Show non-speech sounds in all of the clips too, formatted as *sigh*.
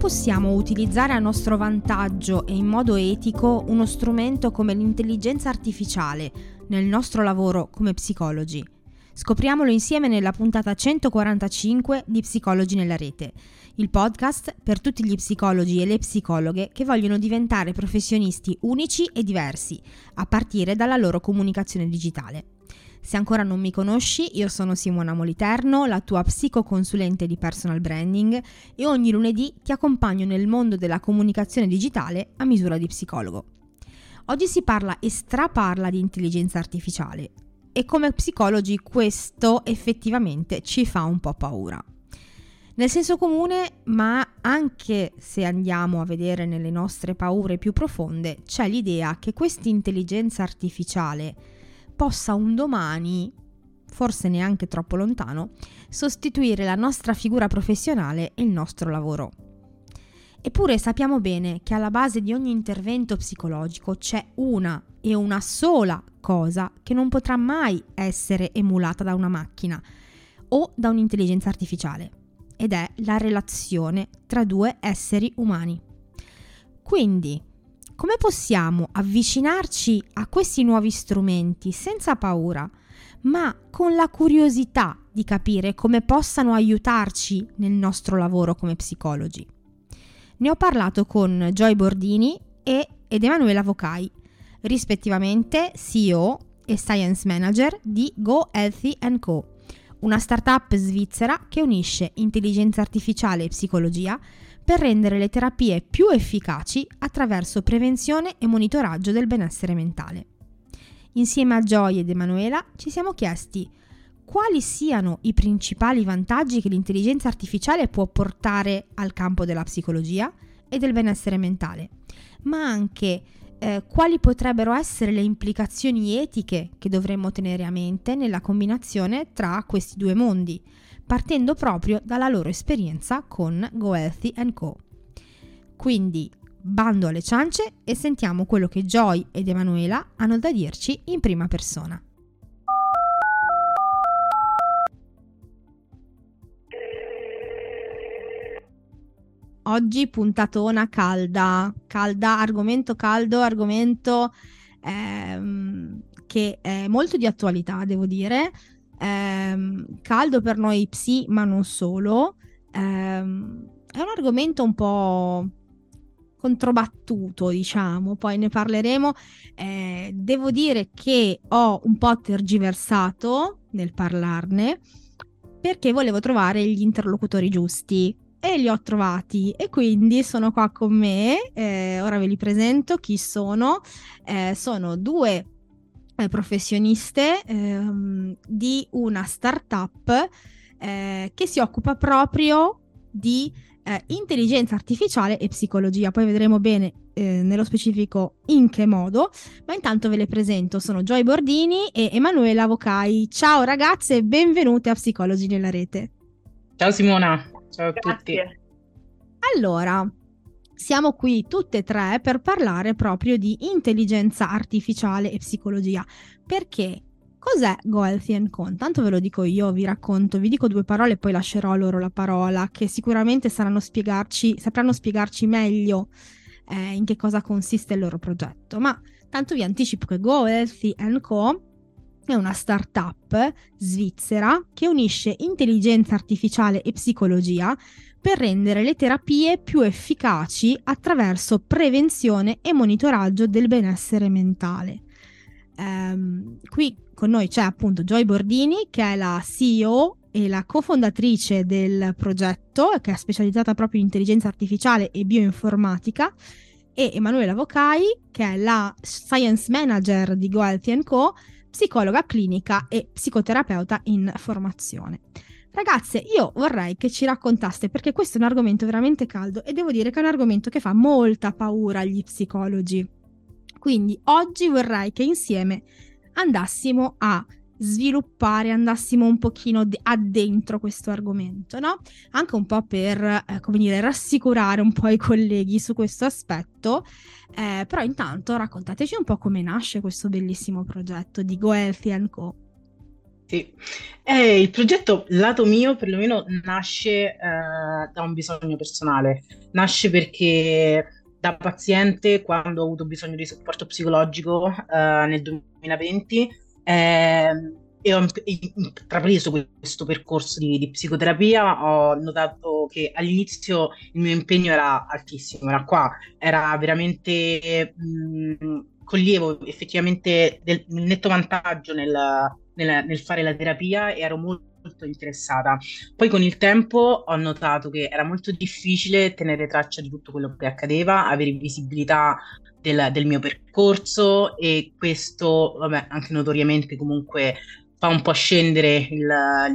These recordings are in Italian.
possiamo utilizzare a nostro vantaggio e in modo etico uno strumento come l'intelligenza artificiale nel nostro lavoro come psicologi? Scopriamolo insieme nella puntata 145 di Psicologi nella rete, il podcast per tutti gli psicologi e le psicologhe che vogliono diventare professionisti unici e diversi, a partire dalla loro comunicazione digitale. Se ancora non mi conosci, io sono Simona Moliterno, la tua psicoconsulente di personal branding e ogni lunedì ti accompagno nel mondo della comunicazione digitale a misura di psicologo. Oggi si parla e straparla di intelligenza artificiale e come psicologi questo effettivamente ci fa un po' paura. Nel senso comune, ma anche se andiamo a vedere nelle nostre paure più profonde, c'è l'idea che questa intelligenza artificiale possa un domani, forse neanche troppo lontano, sostituire la nostra figura professionale e il nostro lavoro. Eppure sappiamo bene che alla base di ogni intervento psicologico c'è una e una sola cosa che non potrà mai essere emulata da una macchina o da un'intelligenza artificiale, ed è la relazione tra due esseri umani. Quindi, come possiamo avvicinarci a questi nuovi strumenti senza paura, ma con la curiosità di capire come possano aiutarci nel nostro lavoro come psicologi? Ne ho parlato con Joy Bordini e, ed Emanuela Vocai, rispettivamente CEO e Science Manager di Go Healthy Co., una startup svizzera che unisce intelligenza artificiale e psicologia per rendere le terapie più efficaci attraverso prevenzione e monitoraggio del benessere mentale. Insieme a Joy ed Emanuela ci siamo chiesti quali siano i principali vantaggi che l'intelligenza artificiale può portare al campo della psicologia e del benessere mentale, ma anche eh, quali potrebbero essere le implicazioni etiche che dovremmo tenere a mente nella combinazione tra questi due mondi, partendo proprio dalla loro esperienza con Go Healthy Co. Quindi bando alle ciance e sentiamo quello che Joy ed Emanuela hanno da dirci in prima persona. Oggi puntatona calda, calda, argomento caldo, argomento ehm, che è molto di attualità, devo dire, ehm, caldo per noi psi, ma non solo. Ehm, è un argomento un po' controbattuto, diciamo, poi ne parleremo. Eh, devo dire che ho un po' tergiversato nel parlarne perché volevo trovare gli interlocutori giusti e li ho trovati e quindi sono qua con me. Eh, ora ve li presento chi sono. Eh, sono due professioniste ehm, di una startup eh, che si occupa proprio di eh, intelligenza artificiale e psicologia. Poi vedremo bene eh, nello specifico in che modo, ma intanto ve le presento. Sono Joy Bordini e Emanuela Vocai. Ciao ragazze e benvenute a Psicologi nella rete. Ciao Simona, ciao a Grazie. tutti. Allora, siamo qui tutte e tre per parlare proprio di intelligenza artificiale e psicologia. Perché cos'è Go Healthy Co? Tanto ve lo dico io, vi racconto, vi dico due parole e poi lascerò loro la parola, che sicuramente spiegarci, sapranno spiegarci meglio eh, in che cosa consiste il loro progetto. Ma tanto vi anticipo che Go Healthy Co è una startup svizzera che unisce intelligenza artificiale e psicologia per rendere le terapie più efficaci attraverso prevenzione e monitoraggio del benessere mentale. Ehm, qui con noi c'è appunto Joy Bordini, che è la CEO e la cofondatrice del progetto, che è specializzata proprio in intelligenza artificiale e bioinformatica, e Emanuela Vocai, che è la Science Manager di Go Healthy Co., psicologa clinica e psicoterapeuta in formazione. Ragazze, io vorrei che ci raccontaste, perché questo è un argomento veramente caldo e devo dire che è un argomento che fa molta paura agli psicologi. Quindi oggi vorrei che insieme andassimo a sviluppare, andassimo un pochino de- addentro questo argomento, no? Anche un po' per, eh, come dire, rassicurare un po' i colleghi su questo aspetto. Eh, però intanto raccontateci un po' come nasce questo bellissimo progetto di Go Healthy Co. Sì, eh, il progetto lato mio perlomeno nasce eh, da un bisogno personale, nasce perché da paziente quando ho avuto bisogno di supporto psicologico eh, nel 2020 eh, e ho intrapreso questo percorso di, di, psicoterapia, ho notato che all'inizio il mio impegno era altissimo, era qua, era veramente... Mh, coglievo effettivamente del, netto vantaggio nel, nel, nel fare la terapia e ero molto molto interessata. Poi con il tempo ho notato che era molto difficile tenere traccia di tutto quello che accadeva, avere visibilità del, del mio percorso e questo, vabbè, anche notoriamente comunque fa un po' scendere il,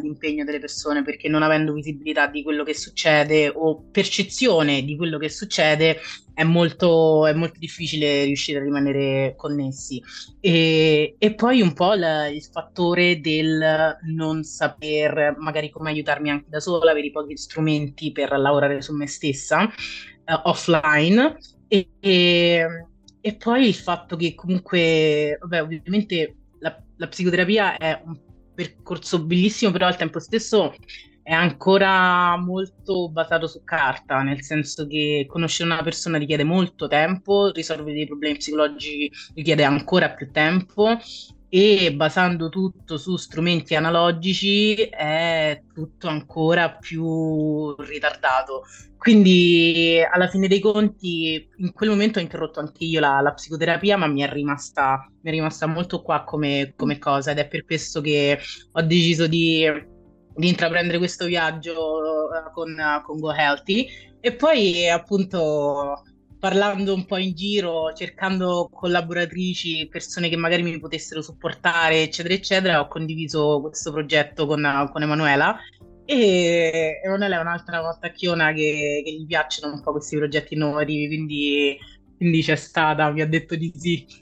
l'impegno delle persone perché non avendo visibilità di quello che succede o percezione di quello che succede è molto, è molto difficile riuscire a rimanere connessi. E, e poi un po' il, il, fattore del non saper magari come aiutarmi anche da sola, avere pochi strumenti per lavorare su me stessa uh, offline. E, e, e poi il fatto che comunque, vabbè, ovviamente la, psicoterapia è un percorso bellissimo, però al tempo stesso è ancora molto basato su carta, nel senso che conoscere una persona richiede molto tempo, risolvere dei problemi psicologici richiede ancora più tempo e basando tutto su strumenti analogici è tutto ancora più ritardato. Quindi alla fine dei conti in quel momento ho interrotto anche io la, la psicoterapia, ma mi è, rimasta, mi è rimasta molto qua come, come, cosa ed è per questo che ho deciso di, di intraprendere questo viaggio uh, con, con Go Healthy e poi appunto parlando un po' in giro, cercando collaboratrici, persone che magari mi potessero supportare, eccetera, eccetera, ho condiviso questo progetto con, con Emanuela. E Emanuela è un'altra mottacchiona che, che gli piacciono un po' questi progetti innovativi, quindi, quindi c'è stata, mi ha detto di sì. *laughs*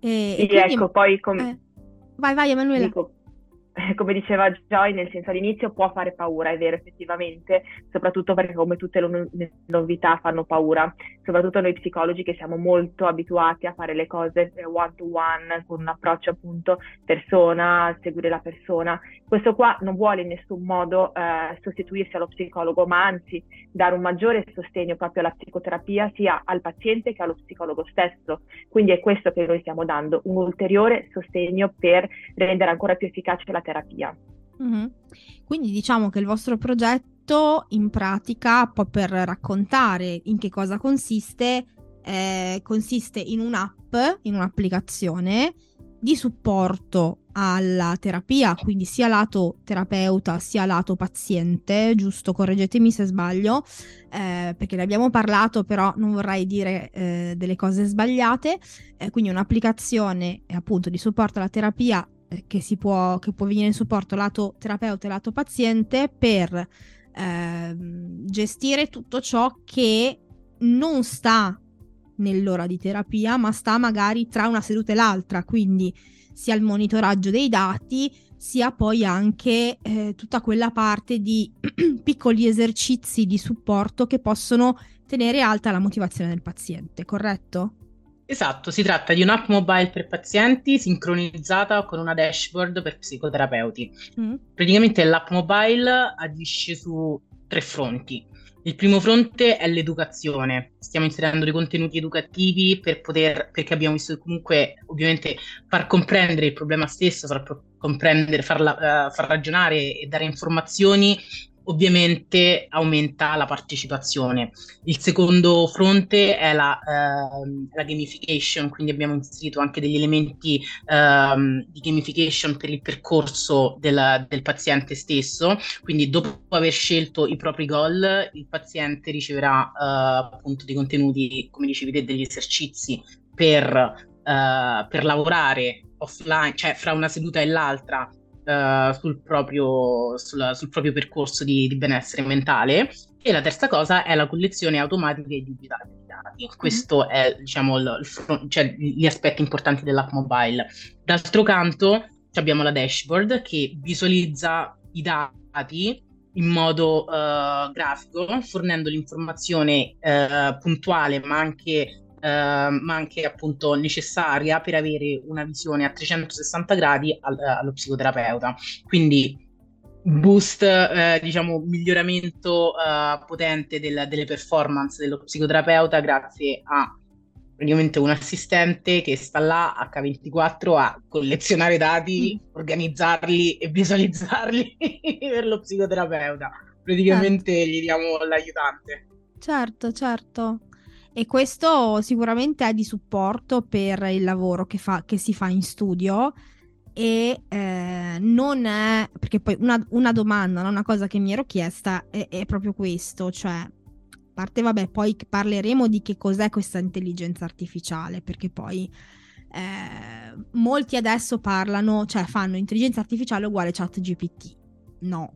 e, sì, e quindi... ecco, poi come... Eh. Vai, vai Emanuela. Dico, *laughs* come diceva Joy, nel senso all'inizio può fare paura, è vero effettivamente, soprattutto perché come tutte le novità fanno paura, soprattutto noi psicologi che siamo molto abituati a fare le cose one to one, con un approccio appunto persona, seguire la persona. Questo qua non vuole in nessun modo eh, sostituirsi allo psicologo, ma anzi dare un maggiore sostegno proprio alla psicoterapia sia al paziente che allo psicologo stesso. Quindi è questo che noi stiamo dando, un ulteriore sostegno per rendere ancora più efficace la terapia. Mm-hmm. Quindi diciamo che il vostro progetto in pratica, poi per raccontare in che cosa consiste, eh, consiste in un'app, in un'applicazione di supporto alla terapia, quindi sia lato terapeuta sia lato paziente, giusto? Correggetemi se sbaglio, eh, perché ne abbiamo parlato, però non vorrei dire eh, delle cose sbagliate. Eh, quindi un'applicazione appunto di supporto alla terapia eh, che, si può, che può venire in supporto lato terapeuta e lato paziente per eh, gestire tutto ciò che non sta nell'ora di terapia, ma sta magari tra una seduta e l'altra, quindi sia il monitoraggio dei dati, sia poi anche eh, tutta quella parte di *clears throat* piccoli esercizi di supporto che possono tenere alta la motivazione del paziente, corretto? Esatto, si tratta di un'app mobile per pazienti sincronizzata con una dashboard per psicoterapeuti. Mm. Praticamente l'app mobile agisce su tre fronti. Il primo fronte è l'educazione. Stiamo inserendo dei contenuti educativi per poter, perché abbiamo visto che comunque ovviamente far comprendere il problema stesso, far comprendere, farla, uh, far ragionare e dare informazioni ovviamente aumenta la partecipazione. Il secondo fronte è la, uh, la gamification, quindi abbiamo inserito anche degli elementi uh, di gamification per il percorso del, del, paziente stesso, quindi dopo aver scelto i propri goal il paziente riceverà uh, appunto dei contenuti, come dicevi te, degli esercizi per, eh, per lavorare offline, cioè fra una seduta e l'altra uh, sul, proprio, sul, sul, proprio, percorso di, di, benessere mentale. E la terza cosa è la collezione automatica e digitale dei dati. Mm-hmm. Questo è, diciamo, il, il, cioè, gli aspetti importanti dell'app mobile. D'altro canto abbiamo la dashboard che visualizza i dati in modo uh, grafico, fornendo l'informazione uh, puntuale ma anche ma anche appunto necessaria per avere una visione a 360 gradi al, allo psicoterapeuta. Quindi boost, eh, diciamo, miglioramento eh, potente del, delle performance dello psicoterapeuta grazie a praticamente un assistente che sta là H24 a collezionare dati, mm. organizzarli e visualizzarli *laughs* per lo psicoterapeuta. Praticamente certo. gli diamo l'aiutante. Certo, certo. E questo sicuramente è di supporto per il lavoro che, fa, che si fa in studio e eh, non è perché poi una, una, domanda, una cosa che mi ero chiesta è, è, proprio questo, cioè parte vabbè poi parleremo di che cos'è questa intelligenza artificiale perché poi eh, molti adesso parlano, cioè fanno intelligenza artificiale uguale chat GPT, no,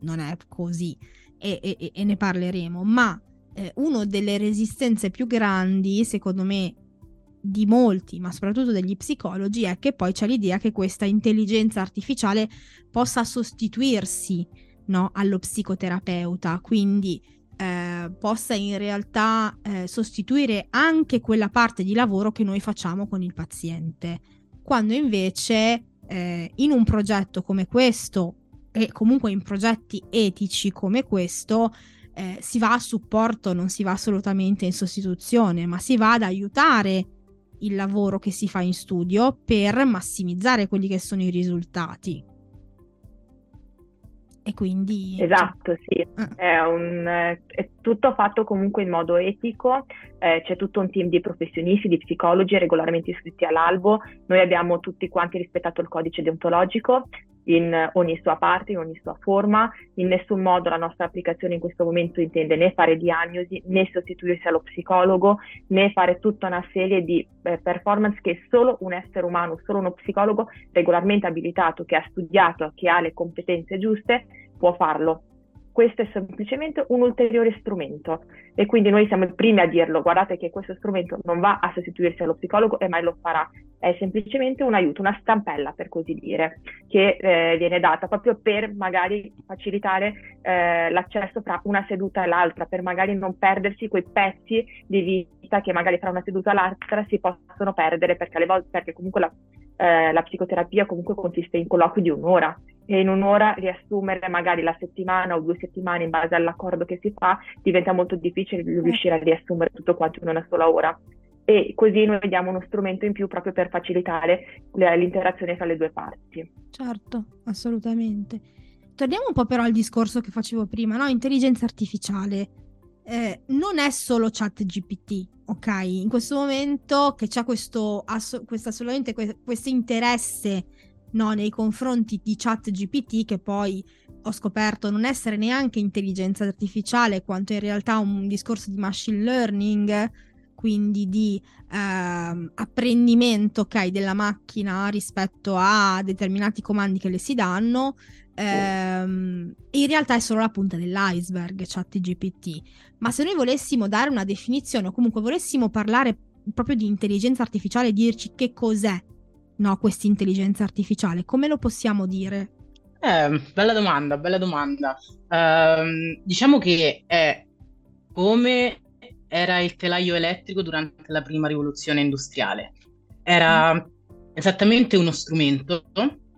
non è così. E, e, e ne parleremo, ma eh, una delle resistenze più grandi secondo me di molti, ma soprattutto degli psicologi, è che poi c'è l'idea che questa intelligenza artificiale possa sostituirsi no, allo psicoterapeuta, quindi eh, possa in realtà eh, sostituire anche quella parte di lavoro che noi facciamo con il paziente, quando invece eh, in un progetto come questo e comunque in progetti etici come questo eh, si va a supporto, non si va assolutamente in sostituzione, ma si va ad aiutare il lavoro che si fa in studio per massimizzare quelli che sono i risultati. E quindi... Esatto, sì, ah. è, un, è, tutto fatto comunque in modo etico, eh, c'è tutto un team di professionisti, di psicologi regolarmente iscritti all'albo, noi abbiamo tutti quanti rispettato il codice deontologico, in ogni sua parte, in ogni sua forma. In nessun modo la nostra applicazione in questo momento intende né fare diagnosi, né sostituirsi allo psicologo, né fare tutta una serie di eh, performance che solo un essere umano, solo uno psicologo regolarmente abilitato, che ha studiato, che ha le competenze giuste, può farlo questo è semplicemente un ulteriore strumento. E quindi noi siamo i primi a dirlo, guardate che questo strumento non va a sostituirsi allo psicologo e mai lo farà, è semplicemente un aiuto, una stampella per così dire, che eh, viene data proprio per magari facilitare eh, l'accesso tra una seduta e l'altra, per magari non perdersi quei pezzi di vita che magari tra una seduta e l'altra si possono perdere perché volte, perché comunque la, eh, la psicoterapia comunque consiste in colloqui di un'ora e in un'ora riassumere magari la settimana o due settimane in base all'accordo che si fa diventa molto difficile riuscire a riassumere tutto quanto in una sola ora e così noi diamo uno strumento in più proprio per facilitare l'interazione tra le due parti. Certo, assolutamente. Torniamo un po' però al discorso che facevo prima, no? Intelligenza artificiale. Eh, non è solo chat GPT, ok? In questo momento che c'è questo, ass- questo assolutamente que- questo interesse no, nei confronti di chat GPT che poi ho scoperto non essere neanche intelligenza artificiale quanto in realtà un discorso di machine learning quindi di ehm, apprendimento okay, della macchina rispetto a determinati comandi che le si danno ehm, in realtà è solo la punta dell'iceberg chat GPT ma se noi volessimo dare una definizione o comunque volessimo parlare proprio di intelligenza artificiale e dirci che cos'è no, questa intelligenza artificiale? Come lo possiamo dire? Eh, bella domanda, bella domanda. Uh, diciamo che è come era il telaio elettrico durante la prima rivoluzione industriale. Era mm. esattamente uno strumento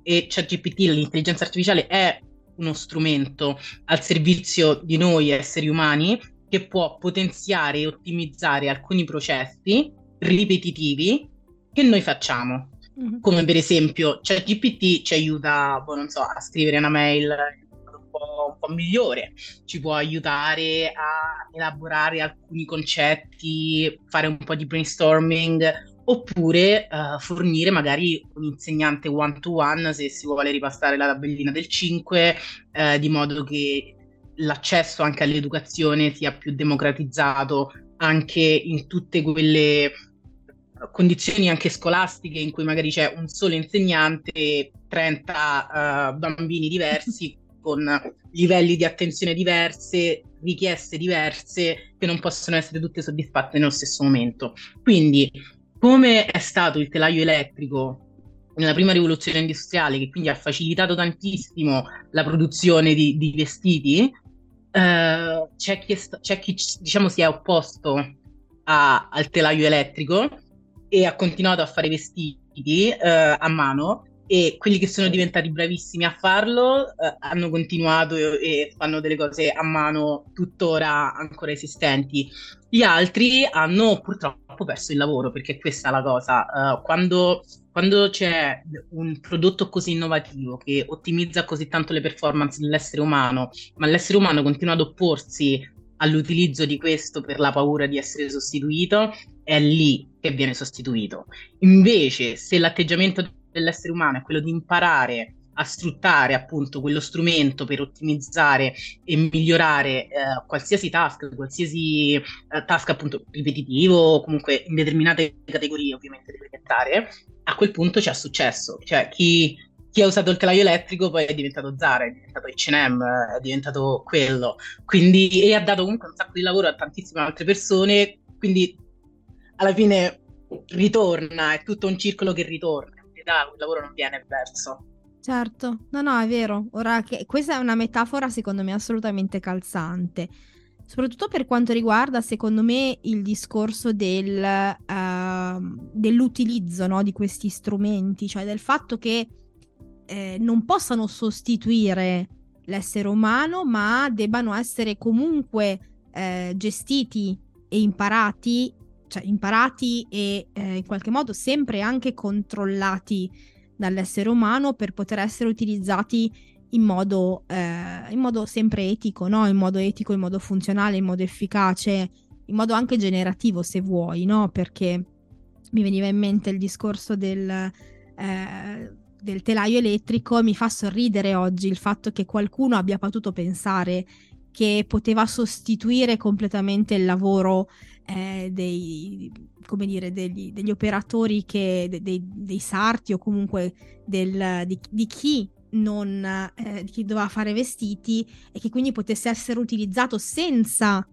e ChatGPT, l'intelligenza artificiale, è uno strumento al servizio di noi esseri umani che può potenziare e ottimizzare alcuni processi ripetitivi che noi facciamo. Mm-hmm. Come per esempio, ChatGPT ci aiuta, boh, non so, a scrivere una mail un po', un po' migliore, ci può aiutare a elaborare alcuni concetti, fare un po' di brainstorming oppure uh, fornire magari un insegnante one to one se si vuole ripassare la tabellina del 5 uh, di modo che l'accesso anche all'educazione sia più democratizzato anche in tutte quelle condizioni anche scolastiche in cui magari c'è un solo insegnante e 30 uh, bambini diversi con livelli di attenzione diverse, richieste diverse che non possono essere tutte soddisfatte nello stesso momento. Quindi, come è stato il telaio elettrico nella prima rivoluzione industriale, che quindi ha facilitato tantissimo la produzione di, di vestiti, eh, c'è chi, è, c'è chi diciamo, si è opposto a, al telaio elettrico e ha continuato a fare vestiti eh, a mano e quelli che sono diventati bravissimi a farlo eh, hanno continuato e, e, fanno delle cose a mano tuttora ancora esistenti. Gli altri hanno purtroppo perso il lavoro perché questa è la cosa. Uh, quando, quando, c'è un prodotto così innovativo che ottimizza così tanto le performance dell'essere umano, ma l'essere umano continua ad opporsi all'utilizzo di questo per la paura di essere sostituito, è lì che viene sostituito. Invece, se l'atteggiamento dell'essere umano è quello di imparare a sfruttare appunto quello strumento per ottimizzare e migliorare eh, qualsiasi task, qualsiasi eh, task appunto ripetitivo o comunque in determinate categorie ovviamente da implementare, a quel punto c'è successo. Cioè chi, chi, ha usato il telaio elettrico poi è diventato Zara, è diventato H&M, è diventato quello. Quindi, e ha dato comunque un sacco di lavoro a tantissime altre persone, quindi alla fine ritorna, è tutto un circolo che ritorna realtà il lavoro non viene perso. Certo, no, no, è vero. Ora che questa è una metafora secondo me assolutamente calzante. Soprattutto per quanto riguarda, secondo me, il discorso del, uh, dell'utilizzo no, di questi strumenti, cioè del fatto che eh, non possano sostituire l'essere umano, ma debbano essere comunque eh, gestiti e imparati cioè imparati e eh, in qualche modo sempre anche controllati dall'essere umano per poter essere utilizzati in modo, eh, in modo sempre etico, no? in modo etico, in modo funzionale, in modo efficace, in modo anche generativo se vuoi, no? perché mi veniva in mente il discorso del, eh, del telaio elettrico, mi fa sorridere oggi il fatto che qualcuno abbia potuto pensare che poteva sostituire completamente il lavoro eh, dei, dire, degli, degli operatori che, de, dei, dei, sarti o comunque del, di, di, chi non, eh, di chi doveva fare vestiti e che quindi potesse essere utilizzato senza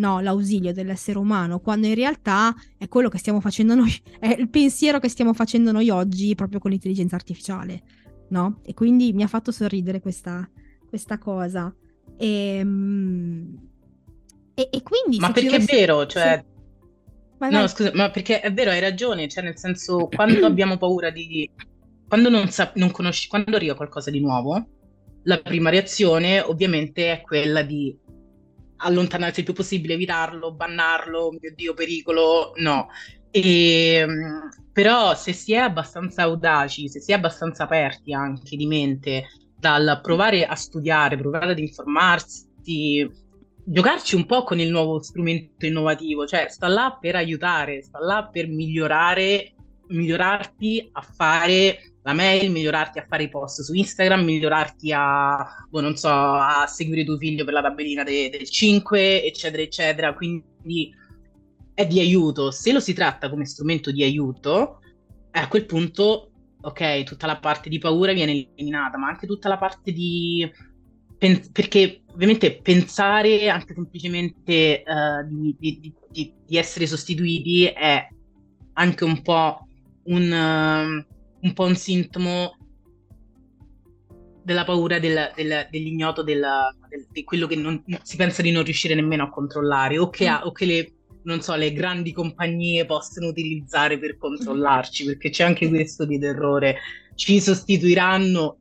no, l'ausilio dell'essere umano, quando in realtà è quello che stiamo facendo noi, *laughs* è il pensiero che stiamo facendo noi oggi proprio con l'intelligenza artificiale, no? E quindi mi ha fatto sorridere questa, questa cosa. E, ehm, e, e quindi... Ma perché è vero, cioè... Vai, vai. No, scusa, ma perché è vero, hai ragione, cioè nel senso, quando abbiamo paura di... Quando non, sa... non conosci, quando arriva qualcosa di nuovo, la prima reazione ovviamente è quella di allontanarsi il più possibile, evitarlo, bannarlo, mio Dio, pericolo, no. E, ehm, però se si è abbastanza audaci, se si è abbastanza aperti anche di mente dal provare a studiare, provare ad informarsi, giocarci un po' con il nuovo strumento innovativo, cioè sta là per aiutare, sta là per migliorare, migliorarti a fare la mail, migliorarti a fare i post su Instagram, migliorarti a, boh, non so, a seguire tuo figlio per la tabellina de- del 5, eccetera, eccetera. Quindi è di aiuto. Se lo si tratta come strumento di aiuto, a quel punto, ok, tutta la parte di paura viene eliminata, ma anche tutta la parte di pen- perché ovviamente pensare anche semplicemente uh, di, di, di, di, essere sostituiti è anche un po' un, uh, un, po un sintomo della paura del, del, dell'ignoto, della, del, di quello che non, si pensa di non riuscire nemmeno a controllare o che, ha, o che le, non so, le grandi compagnie possono utilizzare per controllarci, perché c'è anche questo di terrore. Ci sostituiranno?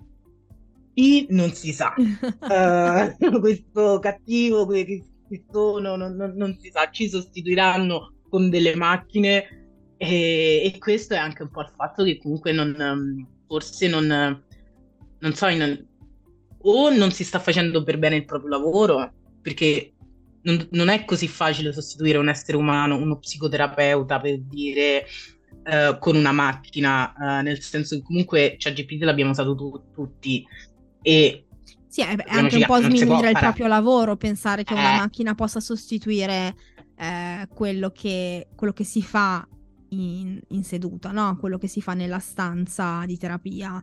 Chi non si sa. uh, *laughs* *laughs* questo cattivo, che sono, non, non, non, si sa, ci sostituiranno con delle macchine e, e, questo è anche un po' il fatto che comunque non, um, forse non, non so, in, o non si sta facendo per bene il proprio lavoro, perché non, non, è così facile sostituire un essere umano, uno psicoterapeuta per dire uh, con una macchina, uh, nel senso che comunque ChatGPT l'abbiamo usato tu, tutti, e sì, è anche un po' sminuire il proprio lavoro pensare che eh. una macchina possa sostituire eh, quello, che, quello, che, si fa in, in, seduta, no? quello che si fa nella stanza di terapia,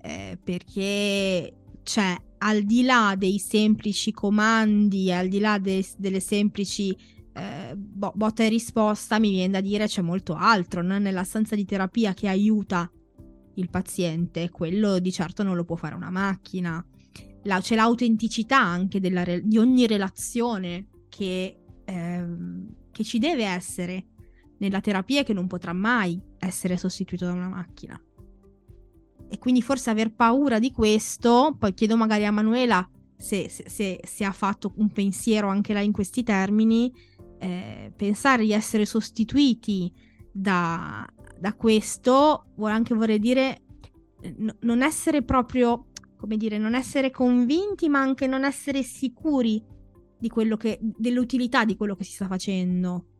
eh, perché c'è al di là dei semplici comandi, al di là de- delle semplici eh, bo- botta e risposta, mi viene da dire c'è molto altro no? nella stanza di terapia che aiuta il paziente, quello di certo non lo può fare una macchina. La, c'è l'autenticità anche re- di ogni relazione che, ehm, che ci deve essere nella terapia che non potrà mai essere sostituito da una macchina. E quindi forse aver paura di questo, poi chiedo magari a Manuela se, se, se ha fatto un pensiero anche lei in questi termini, eh, pensare di essere sostituiti da, da questo vuole anche vorrei dire n- non essere proprio, come dire, non essere convinti, ma anche non essere sicuri di quello che, dell'utilità di quello che si sta facendo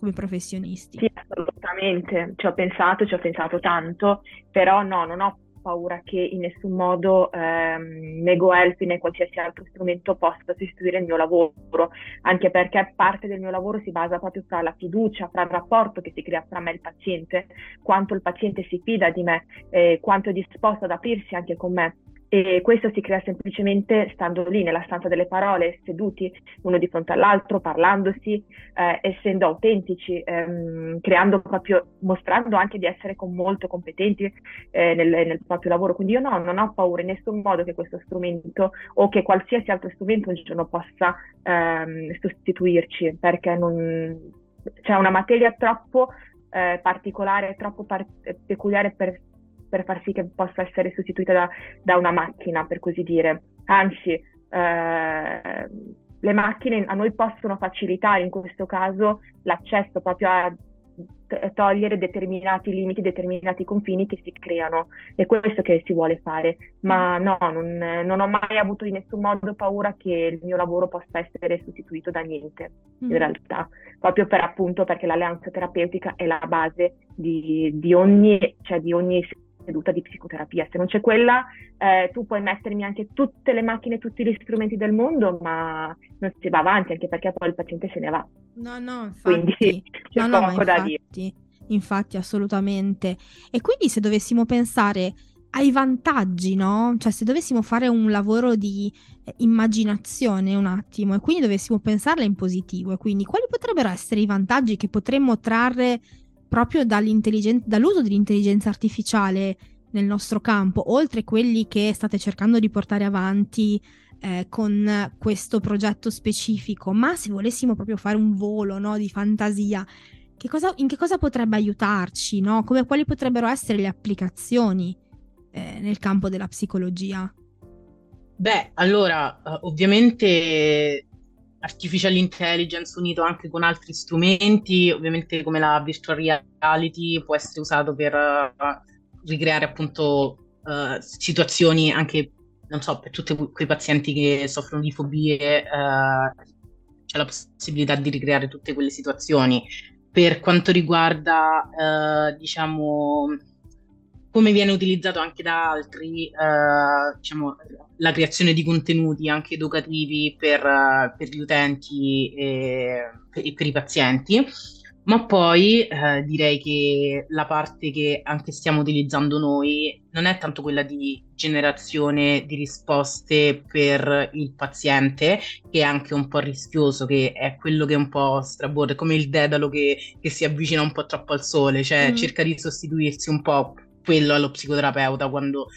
come professionisti. Sì, assolutamente, ci ho pensato, ci ho pensato tanto, però no, non ho paura che in nessun modo ehm, NegoHelp né qualsiasi altro strumento possa sostituire il mio lavoro, anche perché parte del mio lavoro si basa proprio fra la fiducia, fra il rapporto che si crea fra me e il paziente, quanto il paziente si fida di me, eh, quanto è disposto ad aprirsi anche con me e questo si crea semplicemente stando lì nella stanza delle parole, seduti uno di fronte all'altro, parlandosi, eh, essendo autentici, ehm, creando proprio, mostrando anche di essere con molto competenti eh, nel, nel, proprio lavoro. Quindi io no, non ho paura in nessun modo che questo strumento o che qualsiasi altro strumento un giorno possa ehm, sostituirci, perché non, c'è una materia troppo eh, particolare, troppo par- peculiare per per far sì che possa essere sostituita da, da una macchina, per così dire. Anzi, eh, le macchine a noi possono facilitare in questo caso l'accesso proprio a togliere determinati limiti, determinati confini che si creano. È questo che si vuole fare. Ma no, non, non, ho mai avuto in nessun modo paura che il mio lavoro possa essere sostituito da niente, in mm. realtà. Proprio per appunto perché l'alleanza terapeutica è la base di, di ogni, cioè di ogni seduta di psicoterapia. Se non c'è quella, eh, tu puoi mettermi anche tutte le macchine, tutti gli strumenti del mondo, ma non si va avanti, anche perché poi il paziente se ne va. No, no, infatti. Quindi *laughs* c'è no, poco no, da infatti, dire. Infatti, assolutamente. E quindi se dovessimo pensare ai vantaggi, no? Cioè, se dovessimo fare un lavoro di eh, immaginazione un attimo e quindi dovessimo pensarla in positivo, e quindi quali potrebbero essere i vantaggi che potremmo trarre proprio dall'uso dell'intelligenza artificiale nel nostro campo, oltre quelli che state cercando di portare avanti eh, con questo progetto specifico, ma se volessimo proprio fare un volo no, di fantasia, che cosa, in che cosa potrebbe aiutarci? No? Come, quali potrebbero essere le applicazioni eh, nel campo della psicologia? Beh, allora, uh, ovviamente artificial intelligence unito anche con altri strumenti, ovviamente come la virtual reality può essere usato per uh, ricreare appunto uh, situazioni anche, non so, per tutti quei pazienti che soffrono di fobie, uh, c'è la possibilità di ricreare tutte quelle situazioni. Per quanto riguarda, diciamo, come viene utilizzato anche da altri, eh, diciamo, la creazione di contenuti anche educativi per, uh, per gli utenti e per, per, i pazienti, ma poi eh, direi che la parte che anche stiamo utilizzando noi non è tanto quella di generazione di risposte per il paziente, che è anche un po' rischioso, che è quello che è un po' straborde, come il dedalo che, che si avvicina un po' troppo al sole, cioè mm. cerca di sostituirsi un po' quello allo psicoterapeuta quando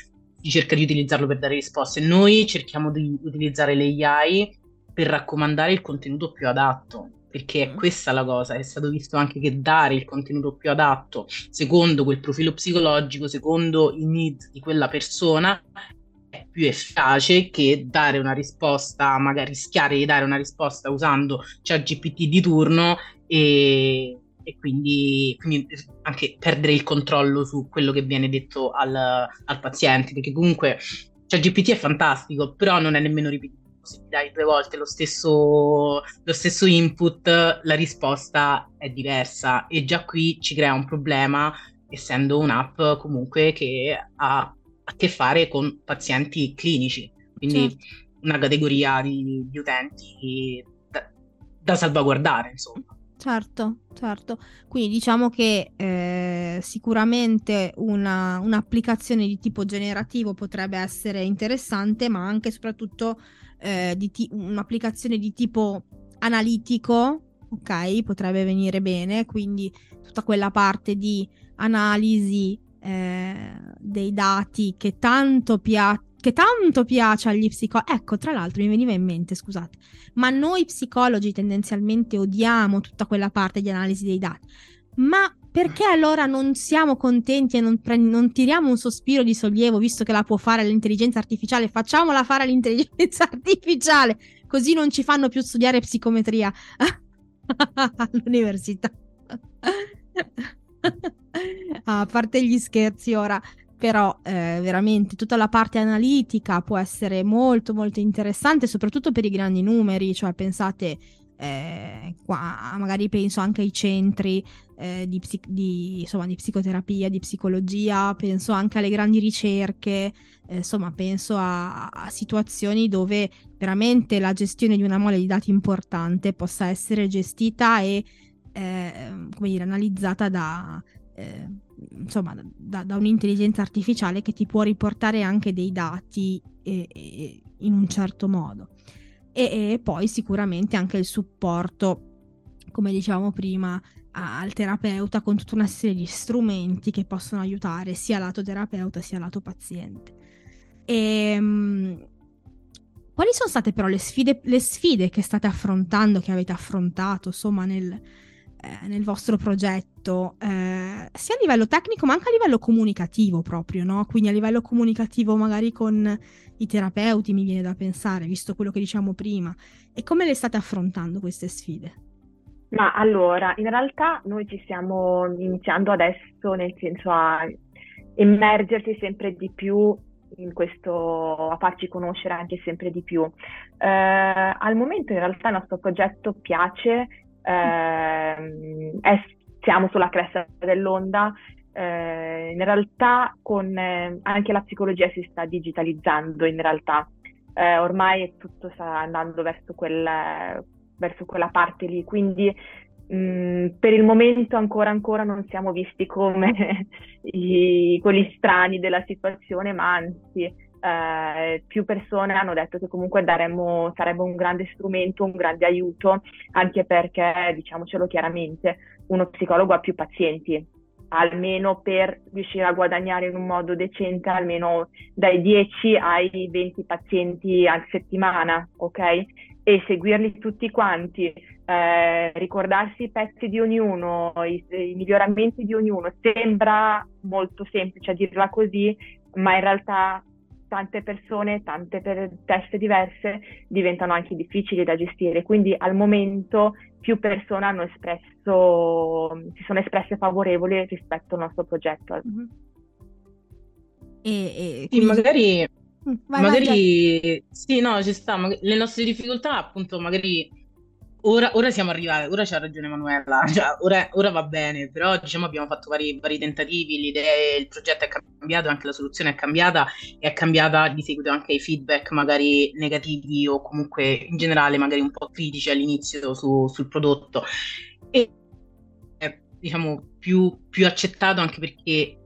si cerca di utilizzarlo per dare risposte. Noi cerchiamo di utilizzare le AI per raccomandare il contenuto più adatto, perché è mm. questa la cosa, è stato visto anche che dare il contenuto più adatto, secondo quel profilo psicologico, secondo i needs di quella persona, è più efficace che dare una risposta, magari rischiare di dare una risposta usando ChatGPT di turno e e quindi, quindi, anche perdere il controllo su quello che viene detto al, al paziente, perché comunque cioè, GPT è fantastico, però non è nemmeno ripetitivo. Se mi dai due volte lo stesso, lo stesso input, la risposta è diversa e già qui ci crea un problema, essendo un'app comunque che ha a che fare con pazienti clinici, quindi certo. una categoria di, di utenti da, da salvaguardare, insomma. Certo, certo. Quindi diciamo che eh, sicuramente una, un'applicazione di tipo generativo potrebbe essere interessante, ma anche e soprattutto eh, di ti- un'applicazione di tipo analitico, ok, potrebbe venire bene. Quindi tutta quella parte di analisi eh, dei dati che tanto piace che tanto piace agli psicologi. Ecco, tra l'altro mi veniva in mente, scusate, ma noi psicologi tendenzialmente odiamo tutta quella parte di analisi dei dati. Ma perché allora non siamo contenti e non, pre- non, tiriamo un sospiro di sollievo, visto che la può fare l'intelligenza artificiale? Facciamola fare all'intelligenza *laughs* artificiale, così non ci fanno più studiare psicometria *laughs* all'università. *laughs* ah, a parte gli scherzi ora, però eh, veramente tutta la parte analitica può essere molto molto interessante, soprattutto per i grandi numeri, cioè pensate eh, qua magari penso anche ai centri eh, di, psic- di, insomma, di, psicoterapia, di psicologia, penso anche alle grandi ricerche, eh, insomma penso a, a, situazioni dove veramente la gestione di una mole di dati importante possa essere gestita e eh, come dire, analizzata da, eh, insomma, da, da, un'intelligenza artificiale che ti può riportare anche dei dati in un certo modo e, e poi sicuramente anche il supporto, come dicevamo prima, al terapeuta con tutta una serie di strumenti che possono aiutare sia lato terapeuta sia lato paziente. E, ehm, quali sono state però le sfide, le sfide, che state affrontando, che avete affrontato, insomma, nel, eh, nel vostro progetto, eh, sia a livello tecnico ma anche a livello comunicativo proprio, no? Quindi a livello comunicativo magari con i terapeuti, mi viene da pensare, visto quello che diciamo prima. E come le state affrontando queste sfide? Ma allora, in realtà noi ci stiamo iniziando adesso, nel senso a immergerci sempre di più in questo, a farci conoscere anche sempre di più. Eh, al momento in realtà il nostro progetto piace, eh, è, siamo sulla cresta dell'onda, eh, in realtà con eh, anche la psicologia si sta digitalizzando in realtà. Eh, ormai tutto sta andando verso, quel, verso quella parte lì, quindi mh, mm, per il momento ancora ancora non siamo visti come *laughs* i, quelli strani della situazione, ma anzi eh, più persone hanno detto che comunque daremmo, sarebbe un grande strumento, un grande aiuto, anche perché, diciamocelo chiaramente, uno psicologo ha più pazienti, almeno per riuscire a guadagnare in un modo decente almeno dai 10 ai 20 pazienti a settimana, ok? E seguirli tutti quanti, eh, ricordarsi i pezzi di ognuno, i, i, miglioramenti di ognuno, sembra molto semplice a dirla così, ma in realtà tante persone, tante per teste diverse diventano anche difficili da gestire. Quindi al momento più persone hanno espresso, si sono espresse favorevoli rispetto al nostro progetto. Mm-hmm. E, e quindi... magari, mm, vai, magari vai, sì, no, ci sta, le nostre difficoltà appunto magari Ora, ora, siamo arrivati, ora c'ha ragione Manuela, *laughs* cioè, ora, ora, va bene, però diciamo abbiamo fatto vari, vari tentativi, l'idea, il progetto è cambiato, anche la soluzione è cambiata e è cambiata di seguito anche i feedback magari negativi o comunque in generale magari un po' critici all'inizio su, sul prodotto. E è diciamo più, più accettato anche perché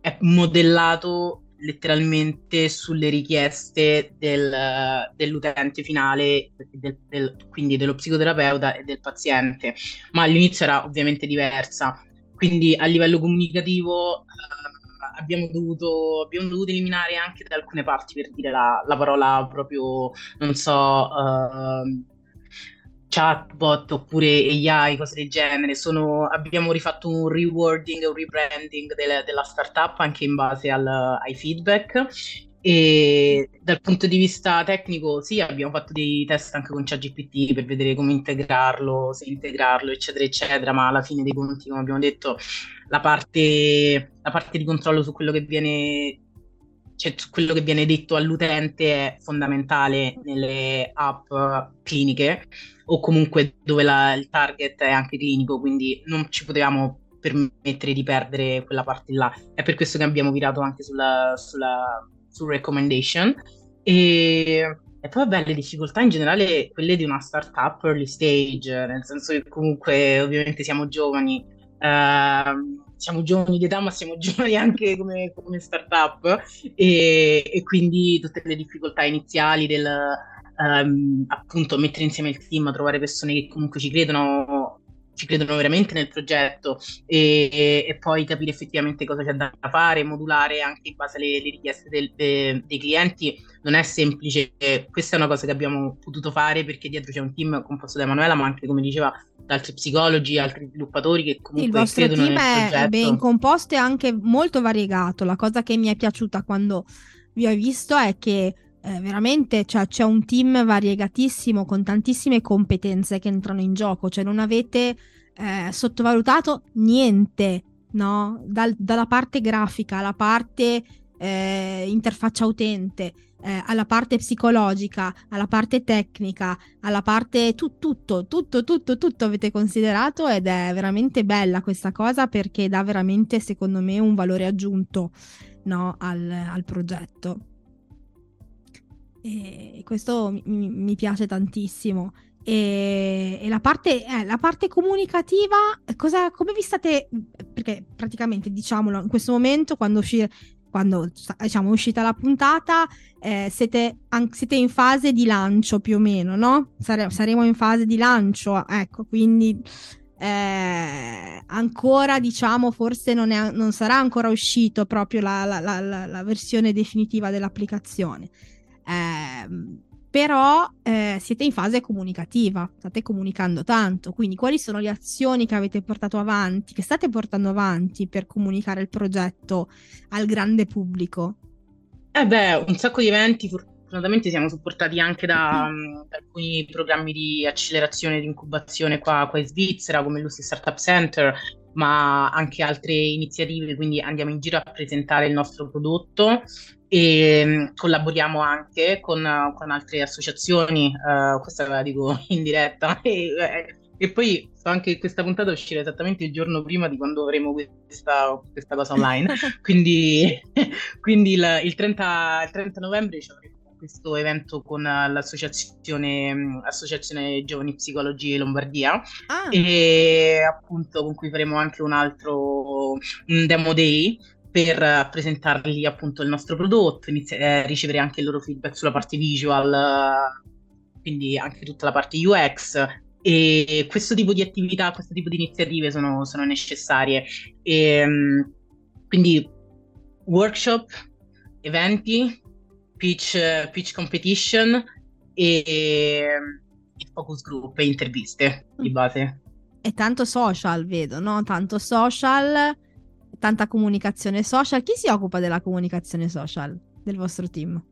è modellato letteralmente sulle richieste del, dell'utente finale, del, del, quindi dello psicoterapeuta e del paziente, ma all'inizio era ovviamente diversa. Quindi a livello comunicativo eh, abbiamo, dovuto, abbiamo, dovuto, eliminare anche da alcune parti, per dire la, la parola proprio, non so, uh, chatbot oppure AI, cose del genere. Sono, abbiamo rifatto un rewording, un rebranding del, della startup anche in base al, ai feedback. E dal punto di vista tecnico, sì, abbiamo fatto dei test anche con ChatGPT per vedere come integrarlo, se integrarlo, eccetera, eccetera. Ma alla fine dei conti, come abbiamo detto, la parte, la parte di controllo su quello che viene cioè, quello che viene detto all'utente è fondamentale nelle app cliniche o comunque dove la, il target è anche clinico, quindi non ci potevamo permettere di perdere quella parte là. È per questo che abbiamo virato anche sulla, sulla sul recommendation. E, e poi vabbè, le difficoltà in generale, quelle di una startup early stage, nel senso che comunque ovviamente siamo giovani, uh, siamo giovani di età, ma siamo *laughs* giovani anche come, come startup e, e quindi tutte le difficoltà iniziali del um, appunto mettere insieme il team, trovare persone che comunque ci credono ci credono veramente nel progetto e, e, e, poi capire effettivamente cosa c'è da fare, modulare anche in base alle, alle richieste del, de, dei clienti non è semplice. Questa è una cosa che abbiamo potuto fare perché dietro c'è un team composto da Emanuela, ma anche come diceva da altri psicologi, altri sviluppatori che comunque il vostro team nel è ben composto e anche molto variegato. La cosa che mi è piaciuta quando vi ho visto è che eh, veramente cioè, c'è un team variegatissimo con tantissime competenze che entrano in gioco, cioè non avete eh, sottovalutato niente, no? Dal, dalla parte grafica alla parte eh, interfaccia utente, eh, alla parte psicologica, alla parte tecnica, alla parte tu, tutto, tutto, tutto, tutto avete considerato ed è veramente bella questa cosa perché dà veramente, secondo me, un valore aggiunto no, al, al progetto. E questo mi, mi piace tantissimo. E, e la, parte, eh, la, parte, comunicativa, cosa, come vi state? Perché praticamente, diciamolo, in questo momento, quando, usci, quando diciamo, è uscita la puntata, eh, siete, an- siete, in fase di lancio più o meno, no? Sare- saremo in fase di lancio, ecco, quindi eh, ancora, diciamo, forse non, è, non, sarà ancora uscito proprio la, la, la, la versione definitiva dell'applicazione. Eh, però eh, siete in fase comunicativa, state comunicando tanto, quindi quali sono le azioni che avete portato avanti, che state portando avanti per comunicare il progetto al grande pubblico? Eh beh, un sacco di eventi, fortunatamente siamo supportati anche da, mm. da alcuni programmi di accelerazione e di incubazione qua, qua in Svizzera, come l'Usi Startup Center, ma anche altre iniziative, quindi andiamo in giro a presentare il nostro prodotto e mm, collaboriamo anche con, con altre associazioni, uh, questa la dico *laughs* in diretta, *laughs* e, eh, e poi so anche questa puntata uscire esattamente il giorno prima di quando avremo questa, questa cosa online, *laughs* quindi, quindi il, il, 30, il 30 novembre ci avremo questo evento con l'associazione mm, Associazione Giovani Psicologi Lombardia ah. e appunto con cui faremo anche un altro un demo day per presentargli appunto il nostro prodotto, inizi- eh, ricevere anche il loro feedback sulla parte visual, quindi anche tutta la parte UX. E questo tipo di attività, questo tipo di iniziative sono, sono necessarie. E, ehm, quindi workshop, eventi, pitch, pitch competition e, e focus group e interviste di mm. base. E tanto social, vedo, no? Tanto social, tanta comunicazione social. Chi si occupa della comunicazione social del vostro team?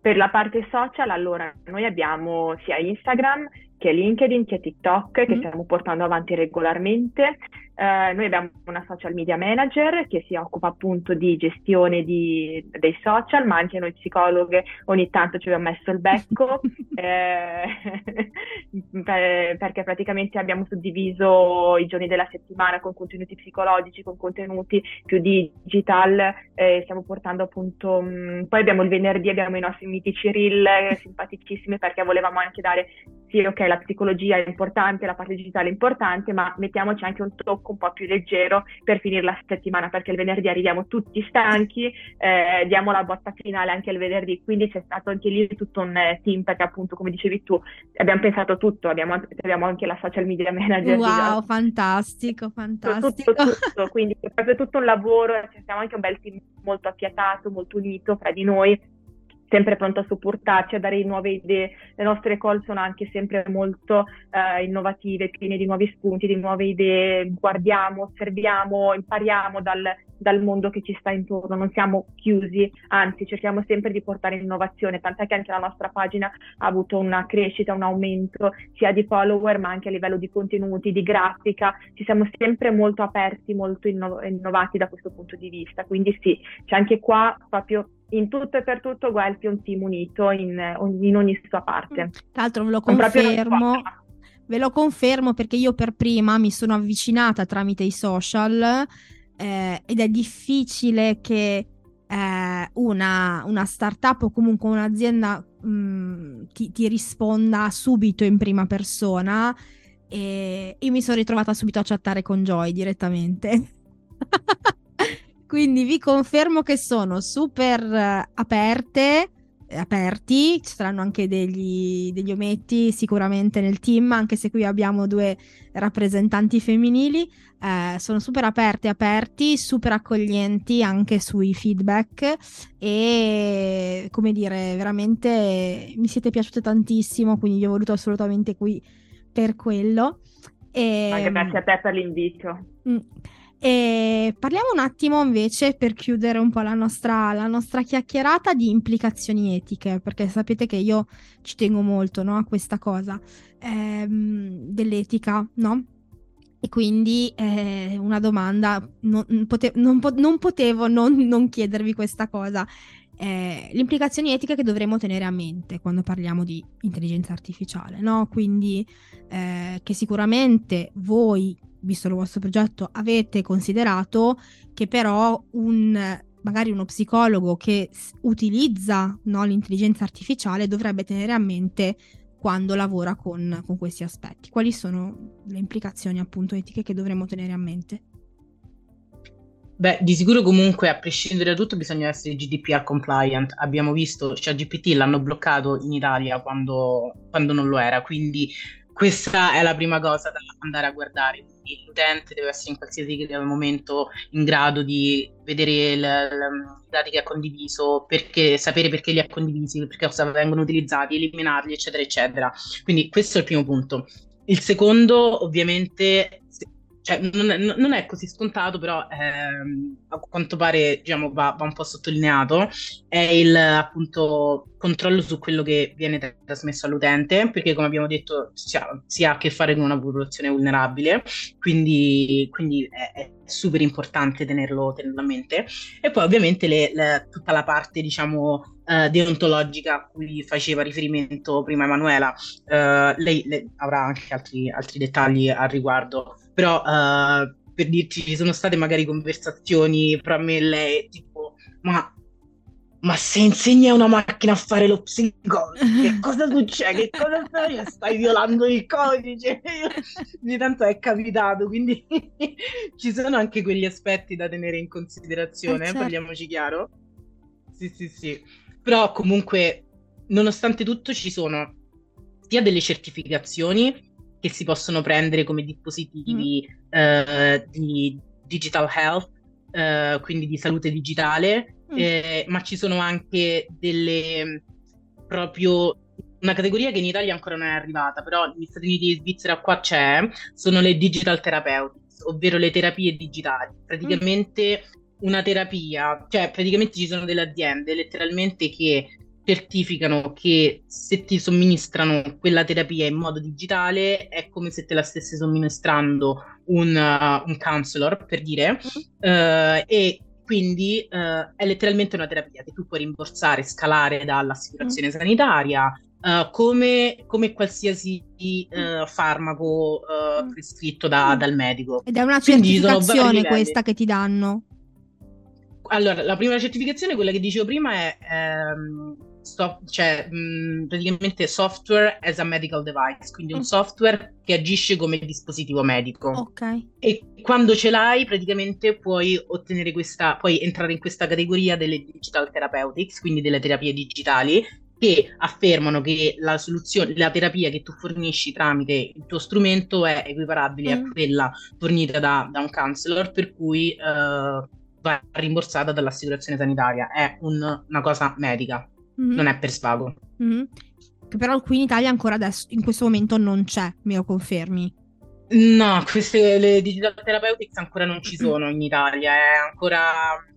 Per la parte social, allora, noi abbiamo sia Instagram che LinkedIn, che TikTok, mm. che stiamo portando avanti regolarmente. Eh, noi abbiamo una social media manager che si occupa appunto di gestione di, dei social, ma anche noi psicologhe ogni tanto ci abbiamo messo il becco *laughs* eh, *laughs* per, perché praticamente abbiamo suddiviso i giorni della settimana con contenuti psicologici, con contenuti più digital, eh, stiamo portando appunto, mh, mm, poi abbiamo il venerdì, abbiamo i nostri mitici reel eh, simpaticissimi perché volevamo anche dare, sì ok la psicologia è importante, la parte digitale è importante, ma mettiamoci anche un tocco un po' più leggero per finire la settimana, perché il venerdì arriviamo tutti stanchi, eh, diamo la botta finale anche il venerdì, quindi c'è stato anche lì tutto un eh, team, perché appunto come dicevi tu abbiamo pensato tutto, abbiamo, abbiamo anche la social media manager. Wow, fantastico, fantastico. Tutto, tutto, tutto. quindi è proprio tutto un lavoro, siamo anche un bel team molto affiatato, molto unito fra di noi sempre pronto a supportarci, a dare nuove idee. Le nostre call sono anche sempre molto eh, innovative, piene di nuovi spunti, di nuove idee. Guardiamo, osserviamo, impariamo dal, dal, mondo che ci sta intorno, non siamo chiusi, anzi cerchiamo sempre di portare innovazione, tant'è che anche la nostra pagina ha avuto una crescita, un aumento sia di follower ma anche a livello di contenuti, di grafica. Ci siamo sempre molto aperti, molto inno- innovati da questo punto di vista. Quindi sì, c'è anche qua proprio in tutto e per tutto Guelfi è un team unito in, in ogni sua parte. Tra l'altro ve lo confermo, ve lo confermo perché io per prima mi sono avvicinata tramite i social eh, ed è difficile che eh, una, una, startup o comunque un'azienda mh, mm, ti, ti risponda subito in prima persona e io mi sono ritrovata subito a chattare con Joy direttamente. *laughs* Quindi vi confermo che sono super uh, aperte, aperti, ci saranno anche degli, degli, ometti sicuramente nel team, anche se qui abbiamo due rappresentanti femminili, eh, sono super aperti, aperti, super accoglienti anche sui feedback e come dire, veramente mi siete piaciute tantissimo, quindi vi ho voluto assolutamente qui per quello. E, Ma grazie a te per l'invito. Mm. E parliamo un attimo invece per chiudere un po' la nostra, la nostra, chiacchierata di implicazioni etiche, perché sapete che io ci tengo molto no, a questa cosa ehm, dell'etica, no? E quindi eh, una domanda, non, pote- non, po- non potevo non, non, chiedervi questa cosa. Eh, le implicazioni etiche che dovremmo tenere a mente quando parliamo di intelligenza artificiale, no? Quindi eh, che sicuramente voi visto il vostro progetto, avete considerato che però un magari uno psicologo che utilizza no, l'intelligenza artificiale dovrebbe tenere a mente quando lavora con, con, questi aspetti. Quali sono le implicazioni appunto etiche che dovremmo tenere a mente? Beh, di sicuro comunque a prescindere da tutto bisogna essere GDPR compliant. Abbiamo visto, cioè GPT l'hanno bloccato in Italia quando, quando non lo era, quindi questa è la prima cosa da andare a guardare l'utente deve essere in qualsiasi momento in grado di vedere i dati che ha condiviso, perché, sapere perché li ha condivisi, perché cosa vengono utilizzati, eliminarli, eccetera, eccetera. Quindi questo è il primo punto. Il secondo, ovviamente, cioè, non, è, non, è, così scontato, però ehm, a quanto pare diciamo, va, va, un po' sottolineato, è il appunto controllo su quello che viene trasmesso all'utente, perché come abbiamo detto si ha, si ha a che fare con una popolazione vulnerabile, quindi, quindi è, è, super importante tenerlo, tenerlo, a mente. E poi ovviamente le, le, tutta la parte, diciamo, uh, deontologica a cui faceva riferimento prima Emanuela, uh, lei, lei, avrà anche altri, altri dettagli al riguardo però uh, per dirci ci sono state magari conversazioni tra me e lei tipo ma ma se insegni a una macchina a fare lo psicologo, che *laughs* cosa succede? Che cosa stai? Stai violando il codice? *laughs* Ogni tanto è capitato, quindi *laughs* ci sono anche quegli aspetti da tenere in considerazione, eh, certo. parliamoci chiaro. Sì, sì, sì. Però comunque, nonostante tutto, ci sono sia delle certificazioni che si possono prendere come dispositivi mm. eh, di digital health, eh, quindi di salute digitale, mm. eh, ma ci sono anche delle proprio una categoria che in Italia ancora non è arrivata, però negli Stati Uniti e Svizzera qua c'è, sono le digital therapeutics, ovvero le terapie digitali. Praticamente mm. una terapia, cioè praticamente ci sono delle aziende letteralmente che certificano che se ti somministrano quella terapia in modo digitale è come se te la stesse somministrando un, uh, un counselor, per dire, mm-hmm. uh, e quindi uh, è letteralmente una terapia che tu puoi rimborsare, scalare dall'assicurazione mm-hmm. sanitaria, come, come, qualsiasi farmaco mm. prescritto da, dal medico. Ed è una certificazione questa che ti danno? Allora, la prima certificazione, quella che dicevo prima, è ehm, so- cioè, mh, mm, praticamente software as a medical device, quindi un software che agisce come dispositivo medico. Ok. E quando ce l'hai, praticamente puoi ottenere questa, puoi entrare in questa categoria delle digital therapeutics, quindi delle terapie digitali, che affermano che la soluzione, la terapia che tu fornisci tramite il tuo strumento è equiparabile mm. a quella fornita da, da, un counselor, per cui uh, va rimborsata dall'assicurazione sanitaria. È un, una cosa medica mm-hmm. non è per svago. Mm-hmm. Che però qui in Italia ancora adesso, in questo momento non c'è, me lo confermi? No, queste le digital therapeutics ancora non ci sono in Italia, è ancora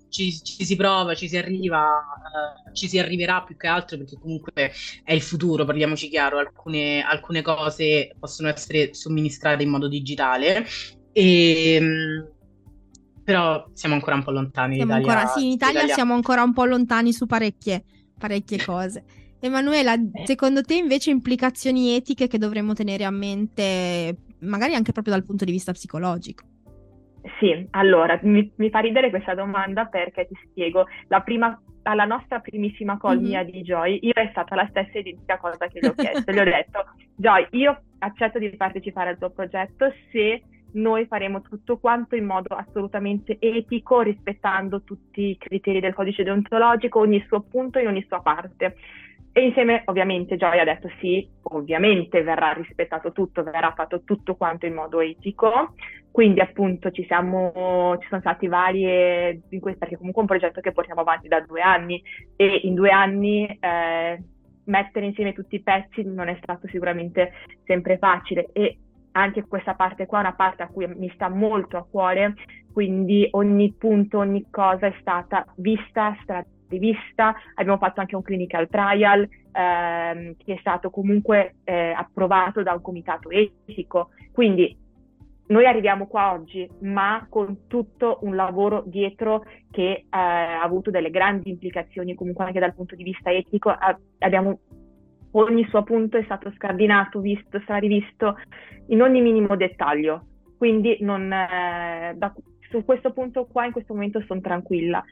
ci, ci, si prova, ci si arriva, uh, ci si arriverà più che altro perché comunque è il futuro, parliamoci chiaro, alcune, alcune cose possono essere somministrate in modo digitale, e, ehm, però siamo ancora un po' lontani. Siamo ancora, sì, in Italia siamo ancora un po' lontani su parecchie parecchie cose. Emanuela, eh. secondo te invece implicazioni etiche che dovremmo tenere a mente, magari anche proprio dal punto di vista psicologico? Sì, allora mi, mi fa ridere questa domanda perché ti spiego. La prima, alla nostra primissima call mm-hmm. mia di Joy, io è stata la stessa identica cosa che gli ho *laughs* chiesto. gli ho detto, Joy, io accetto di partecipare al tuo progetto se noi faremo tutto quanto in modo assolutamente etico, rispettando tutti i criteri del codice deontologico, ogni suo punto in ogni sua parte. E insieme ovviamente Joy ha detto sì, ovviamente verrà rispettato tutto, verrà fatto tutto quanto in modo etico, quindi appunto ci, siamo, ci sono stati varie, in questo, perché comunque è un progetto che portiamo avanti da due anni. E in due anni eh, mettere insieme tutti i pezzi non è stato sicuramente sempre facile. E anche questa parte qua è una parte a cui mi sta molto a cuore, quindi ogni punto, ogni cosa è stata vista, stata rivista, abbiamo fatto anche un clinical trial ehm, che è stato comunque eh, approvato da un comitato etico, quindi noi arriviamo qua oggi, ma con tutto un lavoro dietro che eh, ha avuto delle grandi implicazioni comunque anche dal punto di vista etico, a, abbiamo ogni suo punto è stato scardinato, visto, sarà rivisto in ogni minimo dettaglio. Quindi non, eh, da, su questo punto qua in questo momento sono tranquilla.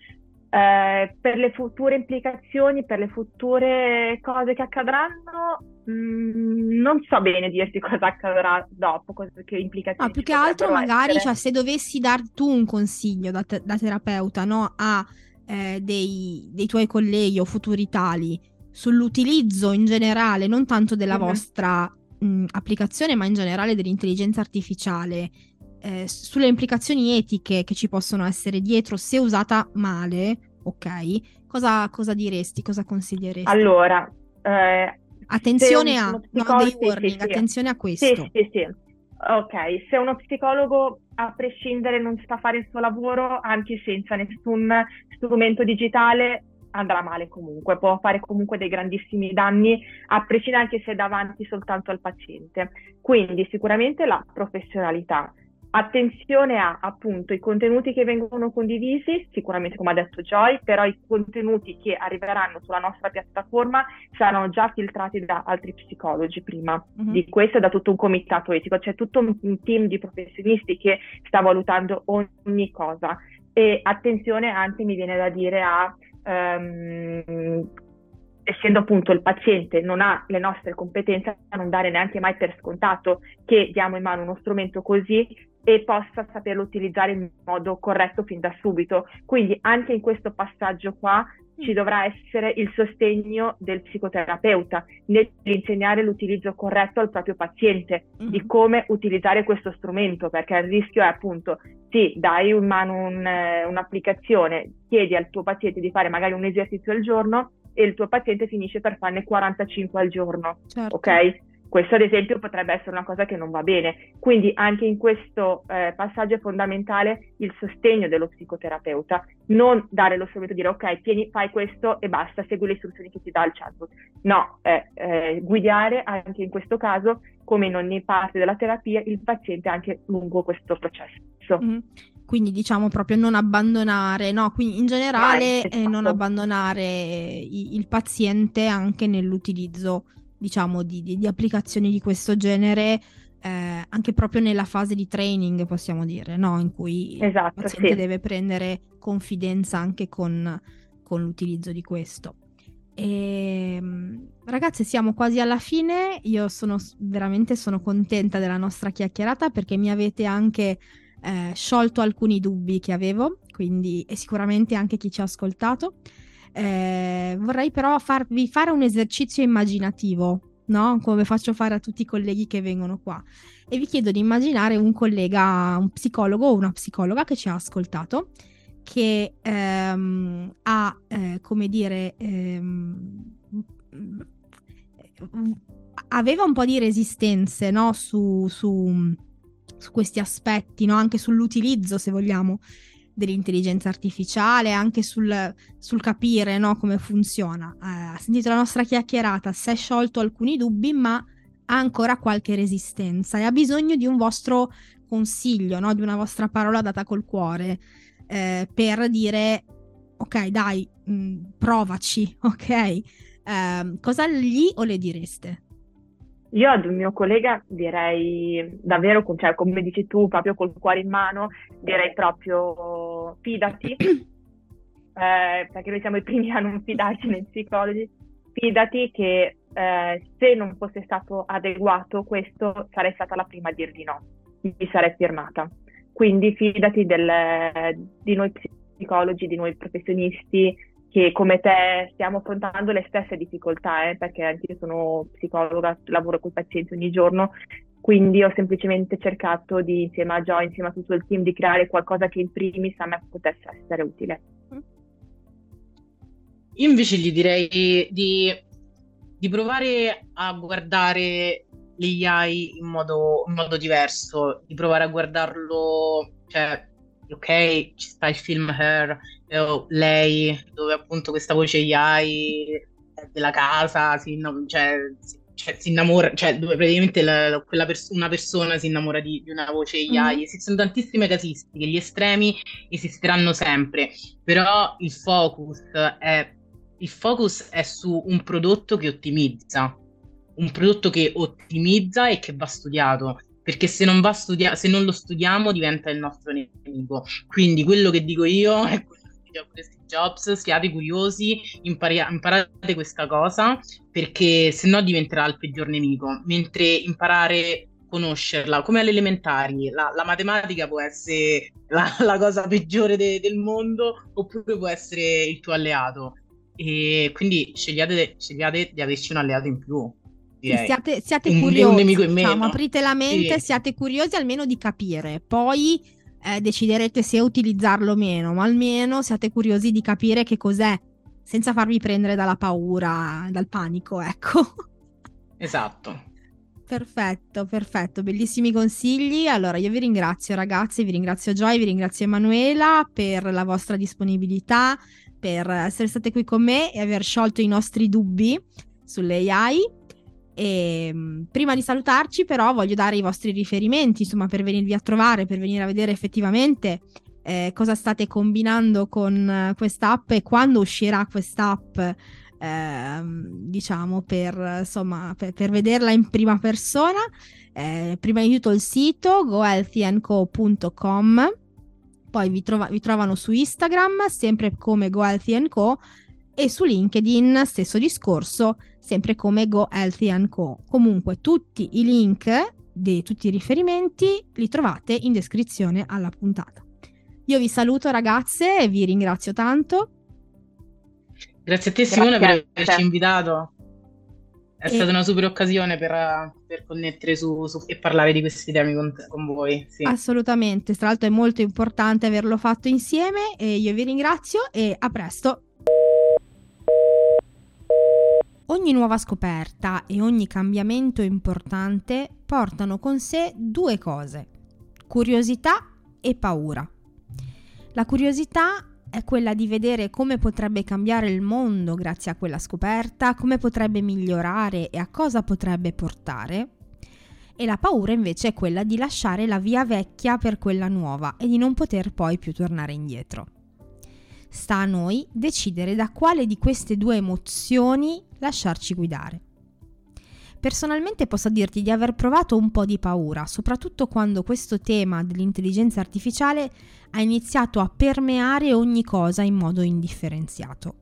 Eh, per le future implicazioni, per le future cose che accadranno, mh, mm, non so bene dirti *laughs* cosa accadrà dopo, cosa, che implicazioni. No, più che altro magari, cioè, se dovessi dar tu un consiglio da, te- da terapeuta no, a eh, dei, dei, tuoi colleghi o futuri tali sull'utilizzo in generale, non tanto della mm-hmm. vostra mh, applicazione, ma in generale dell'intelligenza artificiale eh, sulle implicazioni etiche che ci possono essere dietro se usata male, ok? Cosa, cosa diresti, cosa consiglieresti? Allora, eh, attenzione a no, dei warning, sì, sì, attenzione a questo. Sì, sì, sì. Ok, se uno psicologo a prescindere non sta a fare il suo lavoro, anche senza nessun strumento digitale, andrà male comunque, può fare comunque dei grandissimi danni, a prescindere anche se è davanti soltanto al paziente. Quindi sicuramente la professionalità, Attenzione a appunto i contenuti che vengono condivisi, sicuramente come ha detto Joy, però i contenuti che arriveranno sulla nostra piattaforma saranno già filtrati da altri psicologi prima mm-hmm. di questo e da tutto un comitato etico, c'è tutto un team di professionisti che sta valutando ogni cosa. E attenzione anche mi viene da dire a um, essendo appunto il paziente non ha le nostre competenze, non dare neanche mai per scontato che diamo in mano uno strumento così e possa saperlo utilizzare in modo corretto fin da subito. Quindi anche in questo passaggio qua ci dovrà essere il sostegno del psicoterapeuta nell'insegnare l'utilizzo corretto al proprio paziente mm-hmm. di come utilizzare questo strumento, perché il rischio è appunto sì, dai in mano un, un'applicazione, chiedi al tuo paziente di fare magari un esercizio al giorno e il tuo paziente finisce per farne 45 al giorno, certo. ok? Questo ad esempio potrebbe essere una cosa che non va bene. Quindi anche in questo eh, passaggio è fondamentale il sostegno dello psicoterapeuta, non dare lo strumento di dire ok, tieni, fai questo e basta, segui le istruzioni che ti dà il chatbot. No, eh, eh, guidare anche in questo caso, come in ogni parte della terapia, il paziente anche lungo questo processo. Mm-hmm quindi diciamo proprio non abbandonare, no, quindi in generale eh, non abbandonare i- il paziente anche nell'utilizzo diciamo, di, di, di applicazioni di questo genere, eh, anche proprio nella fase di training, possiamo dire, no? in cui esatto, il paziente sì. deve prendere confidenza anche con, con l'utilizzo di questo. E, ehm, ragazze, siamo quasi alla fine. Io sono veramente sono contenta della nostra chiacchierata perché mi avete anche eh, sciolto alcuni dubbi che avevo, quindi e sicuramente anche chi ci ha ascoltato. Eh, vorrei però farvi fare un esercizio immaginativo, no? Come faccio fare a tutti i colleghi che vengono qua. E vi chiedo di immaginare un collega, un psicologo o una psicologa che ci ha ascoltato, che ehm, ha, eh, come dire, ehm, aveva un po' di resistenze, no? Su, su, su questi aspetti, no? Anche sull'utilizzo, se vogliamo, dell'intelligenza artificiale, anche sul, sul capire no, come funziona. Eh, ha sentito la nostra chiacchierata, si è sciolto alcuni dubbi, ma ha ancora qualche resistenza e ha bisogno di un vostro consiglio, no, di una vostra parola data col cuore eh, per dire ok, dai, mh, mm, provaci, *laughs* ok? Eh, cosa gli o le direste? Io ad un mio collega direi davvero, cioè, come dici tu, proprio col cuore in mano, direi proprio fidati, *clears throat* eh, perché noi siamo i primi a non fidarci nei psicologi, fidati che eh, se non fosse stato adeguato questo sarei stata la prima a dir di no. mi sarei firmata. Quindi fidati del, di noi psicologi, di noi professionisti che come te stiamo affrontando le stesse difficoltà, eh, perché anche io sono psicologa, lavoro con i pazienti ogni giorno, quindi ho semplicemente cercato di, insieme a Joy, insieme a tutto il team, di creare qualcosa che in primis a me potesse essere utile. Io invece gli direi di, di provare a guardare l'AI in modo, in modo diverso, di provare a guardarlo, cioè ok, ci sta il film Her, eh, lei, dove appunto questa voce AI della casa, si, cioè, si, cioè, si innamora, cioè dove praticamente la, quella pers- una persona si innamora di, di una voce AI. Mm. Esistono tantissime casistiche, gli estremi esisteranno sempre, però il focus è, il focus è su un prodotto che ottimizza, un prodotto che ottimizza e che va studiato perché se non, studia- se non lo studiamo diventa il nostro nemico. Quindi quello che dico io *laughs* è quello che dico a Steve Jobs, siate curiosi, impari- imparate questa cosa, perché se no diventerà il peggior nemico, mentre imparare conoscerla, come alle elementari, la, la matematica può essere la, la cosa peggiore de- del mondo oppure può essere il tuo alleato. E quindi scegliate, scegliate di averci un alleato in più. Siate, siate curiosi, diciamo, aprite la mente, sì. siate curiosi almeno di capire, poi eh, deciderete se utilizzarlo o meno, ma almeno siate curiosi di capire che cos'è, senza farvi prendere dalla paura, dal panico, ecco. Esatto. Perfetto, perfetto, bellissimi consigli. Allora, io vi ringrazio ragazzi, vi ringrazio Joy, vi ringrazio Emanuela per la vostra disponibilità, per essere state qui con me e aver sciolto i nostri dubbi sulle AI. E, ehm, prima di salutarci, però, voglio dare i vostri riferimenti, insomma, per venirvi a trovare, per venire a vedere effettivamente eh, cosa state combinando con uh, quest'app e quando uscirà quest'app. Eh, diciamo per insomma per, per, vederla in prima persona eh, prima di tutto il sito gohealthyandco.com poi vi, trova, vi trovano su Instagram sempre come gohealthyandco e su LinkedIn stesso discorso sempre come Go Healthy Co. Comunque tutti i link di tutti i riferimenti li trovate in descrizione alla puntata. Io vi saluto ragazze e vi ringrazio tanto. Grazie a te Simone per averci invitato. È e... stata una super occasione per, per connettere su, su, e parlare di questi temi con, con voi. Sì. Assolutamente, tra l'altro è molto importante averlo fatto insieme e io vi ringrazio e a presto. Ogni nuova scoperta e ogni cambiamento importante portano con sé due cose, curiosità e paura. La curiosità è quella di vedere come potrebbe cambiare il mondo grazie a quella scoperta, come potrebbe migliorare e a cosa potrebbe portare. E la paura invece è quella di lasciare la via vecchia per quella nuova e di non poter poi più tornare indietro. Sta a noi decidere da quale di queste due emozioni lasciarci guidare. Personalmente posso dirti di aver provato un po' di paura, soprattutto quando questo tema dell'intelligenza artificiale ha iniziato a permeare ogni cosa in modo indifferenziato.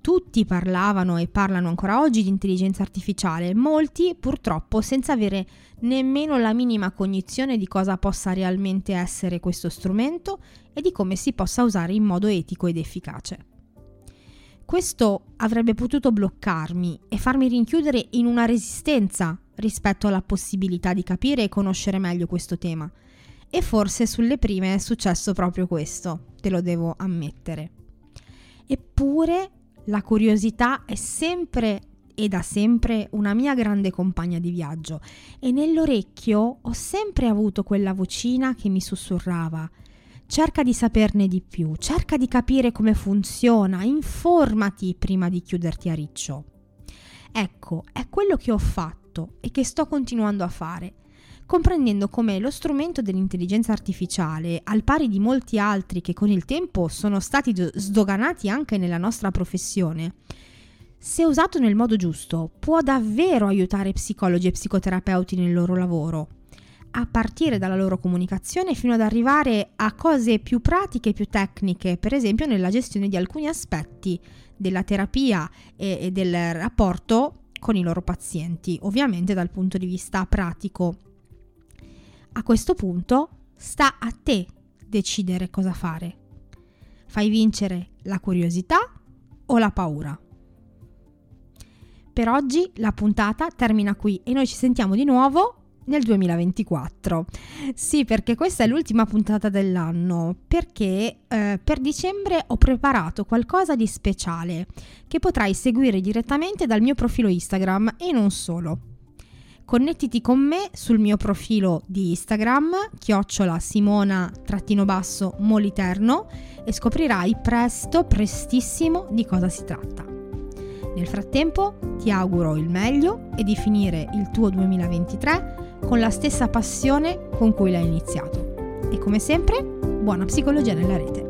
Tutti parlavano e parlano ancora oggi di intelligenza artificiale, molti purtroppo senza avere nemmeno la minima cognizione di cosa possa realmente essere questo strumento e di come si possa usare in modo etico ed efficace. Questo avrebbe potuto bloccarmi e farmi rinchiudere in una resistenza rispetto alla possibilità di capire e conoscere meglio questo tema. E forse sulle prime è successo proprio questo, te lo devo ammettere. Eppure la curiosità è sempre e da sempre una mia grande compagna di viaggio e nell'orecchio ho sempre avuto quella vocina che mi sussurrava cerca di saperne di più, cerca di capire come funziona, informati prima di chiuderti a riccio. Ecco, è quello che ho fatto e che sto continuando a fare comprendendo come lo strumento dell'intelligenza artificiale, al pari di molti altri che con il tempo sono stati sdoganati anche nella nostra professione, se usato nel modo giusto, può davvero aiutare psicologi e psicoterapeuti nel loro lavoro, a partire dalla loro comunicazione fino ad arrivare a cose più pratiche più tecniche, per esempio nella gestione di alcuni aspetti della terapia e, e del rapporto con i loro pazienti, ovviamente dal punto di vista pratico A questo punto sta a te decidere cosa fare. Fai vincere la curiosità o la paura? Per oggi la puntata termina qui e noi ci sentiamo di nuovo nel 2024. Sì, perché questa è l'ultima puntata dell'anno, perché eh, per dicembre ho preparato qualcosa di speciale che potrai seguire direttamente dal mio profilo Instagram e non solo. Connettiti con me sul mio profilo di Instagram, chiocciola simona-moliterno e scoprirai presto, prestissimo di cosa si tratta. Nel frattempo ti auguro il meglio e di finire il tuo 2023 con la stessa passione con cui l'hai iniziato. E come sempre, buona psicologia nella rete.